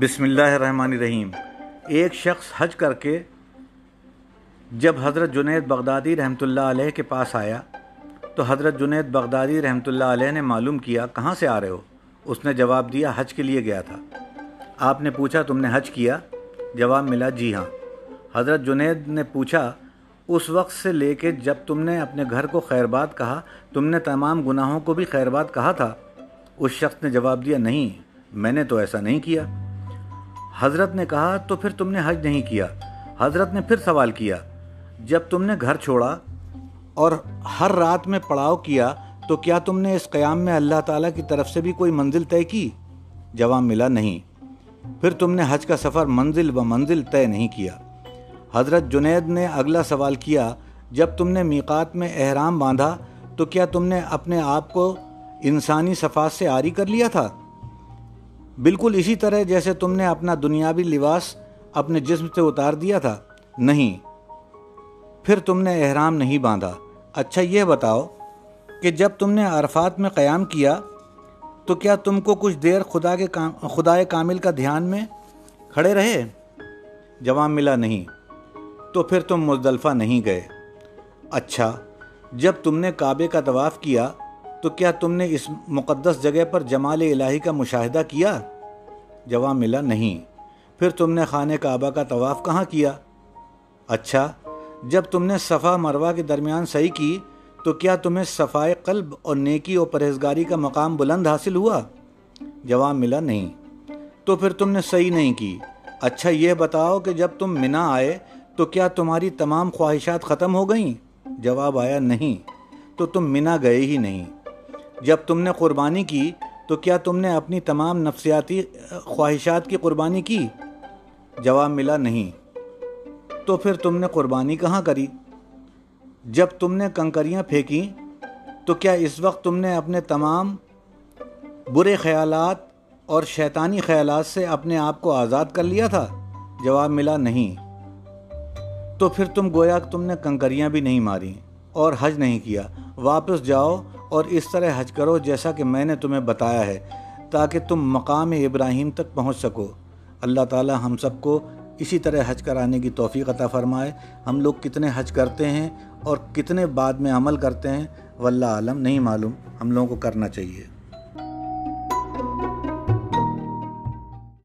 بسم اللہ الرحمن الرحیم۔ ایک شخص حج کر کے جب حضرت جنید بغدادی رحمۃ اللہ علیہ کے پاس آیا، تو حضرت جنید بغدادی رحمۃ اللہ علیہ نے معلوم کیا، کہاں سے آ رہے ہو؟ اس نے جواب دیا، حج کے لیے گیا تھا۔ آپ نے پوچھا، تم نے حج کیا؟ جواب ملا جی ہاں۔ حضرت جنید نے پوچھا، اس وقت سے لے کے جب تم نے اپنے گھر کو خیر بات کہا، تم نے تمام گناہوں کو بھی خیر بات کہا تھا؟ اس شخص نے جواب دیا، نہیں، میں نے تو ایسا نہیں کیا۔ حضرت نے کہا، تو پھر تم نے حج نہیں کیا۔ حضرت نے پھر سوال کیا، جب تم نے گھر چھوڑا اور ہر رات میں پڑاؤ کیا، تو کیا تم نے اس قیام میں اللہ تعالیٰ کی طرف سے بھی کوئی منزل طے کی؟ جواب ملا نہیں۔ پھر تم نے حج کا سفر منزل و منزل طے نہیں کیا۔ حضرت جنید نے اگلا سوال کیا، جب تم نے میقات میں احرام باندھا، تو کیا تم نے اپنے آپ کو انسانی صفات سے آری کر لیا تھا؟ بالکل اسی طرح جیسے تم نے اپنا دنیاوی لباس اپنے جسم سے اتار دیا تھا۔ نہیں۔ پھر تم نے احرام نہیں باندھا۔ اچھا یہ بتاؤ کہ جب تم نے عرفات میں قیام کیا تو کیا تم کو کچھ دیر خدا کے خدا کامل کا دھیان میں کھڑے رہے؟ جواب ملا نہیں۔ تو پھر تم مزدلفہ نہیں گئے۔ اچھا جب تم نے کعبے کا طواف کیا تو کیا تم نے اس مقدس جگہ پر جمال الہی کا مشاہدہ کیا؟ جواب ملا نہیں۔ پھر تم نے خانہ کعبہ کا طواف کہاں کیا؟ اچھا جب تم نے صفا مروہ کے درمیان صحیح کی، تو کیا تمہیں صفائے قلب اور نیکی اور پرہیزگاری کا مقام بلند حاصل ہوا؟ جواب ملا نہیں۔ تو پھر تم نے صحیح نہیں کی۔ اچھا یہ بتاؤ کہ جب تم منا آئے، تو کیا تمہاری تمام خواہشات ختم ہو گئیں؟ جواب آیا نہیں۔ تو تم منا گئے ہی نہیں۔ جب تم نے قربانی کی تو کیا تم نے اپنی تمام نفسیاتی خواہشات کی قربانی کی؟ جواب ملا نہیں۔ تو پھر تم نے قربانی کہاں کری؟ جب تم نے کنکریاں پھینکیں تو کیا اس وقت تم نے اپنے تمام برے خیالات اور شیطانی خیالات سے اپنے آپ کو آزاد کر لیا تھا؟ جواب ملا نہیں۔ تو پھر تم گویا تم نے کنکریاں بھی نہیں ماری اور حج نہیں کیا۔ واپس جاؤ اور اس طرح حج کرو جیسا کہ میں نے تمہیں بتایا ہے، تاکہ تم مقام ابراہیم تک پہنچ سکو۔ اللہ تعالی ہم سب کو اسی طرح حج کرانے کی توفیق عطا فرمائے۔ ہم لوگ کتنے حج کرتے ہیں اور کتنے بعد میں عمل کرتے ہیں، واللہ عالم، نہیں معلوم۔ ہم لوگوں کو کرنا چاہیے۔